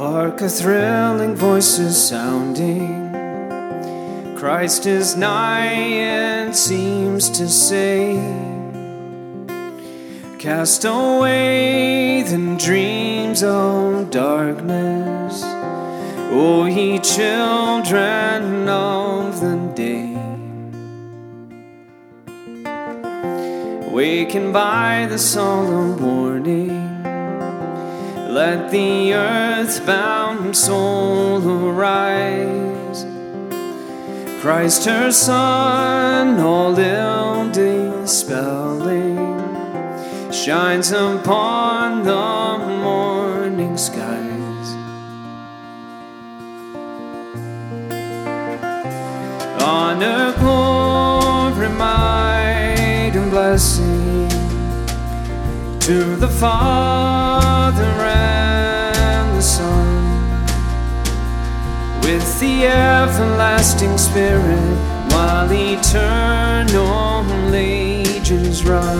Hark, a thrilling voice is sounding. Christ is nigh, and seems to say. Cast away the dreams of darkness, O ye children of the day. Wakened by the solemn warning let the earthbound soul arise. Christ her Sun, all ill dispelling, shines upon the morning skies. Honor, glory, might, and blessing to the Father the everlasting Spirit, while eternal ages run.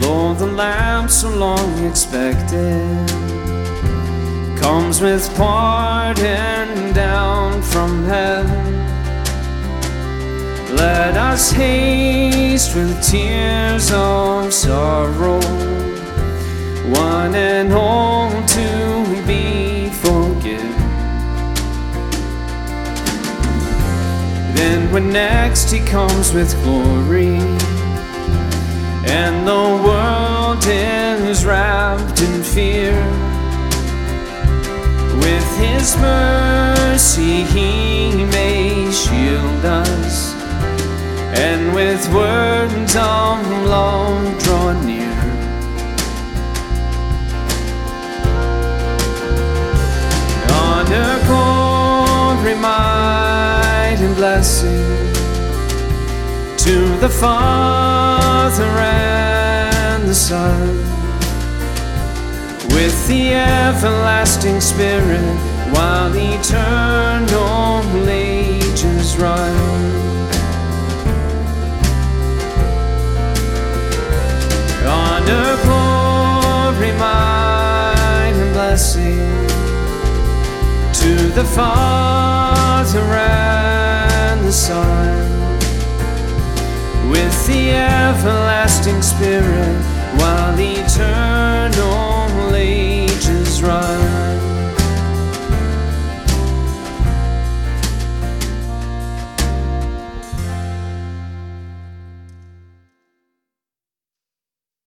Lord, the Lamb so long expected comes with pardon down from heaven. Let us haste with tears of one and all to be forgiven. Then, when next He comes with glory, and the world is wrapped in fear, with His mercy He may shield us and with words of love blessing to the Father and the Son, with the everlasting Spirit, while eternal ages run. honor, glory, might, and blessing to the Father the son with the everlasting spirit while eternally.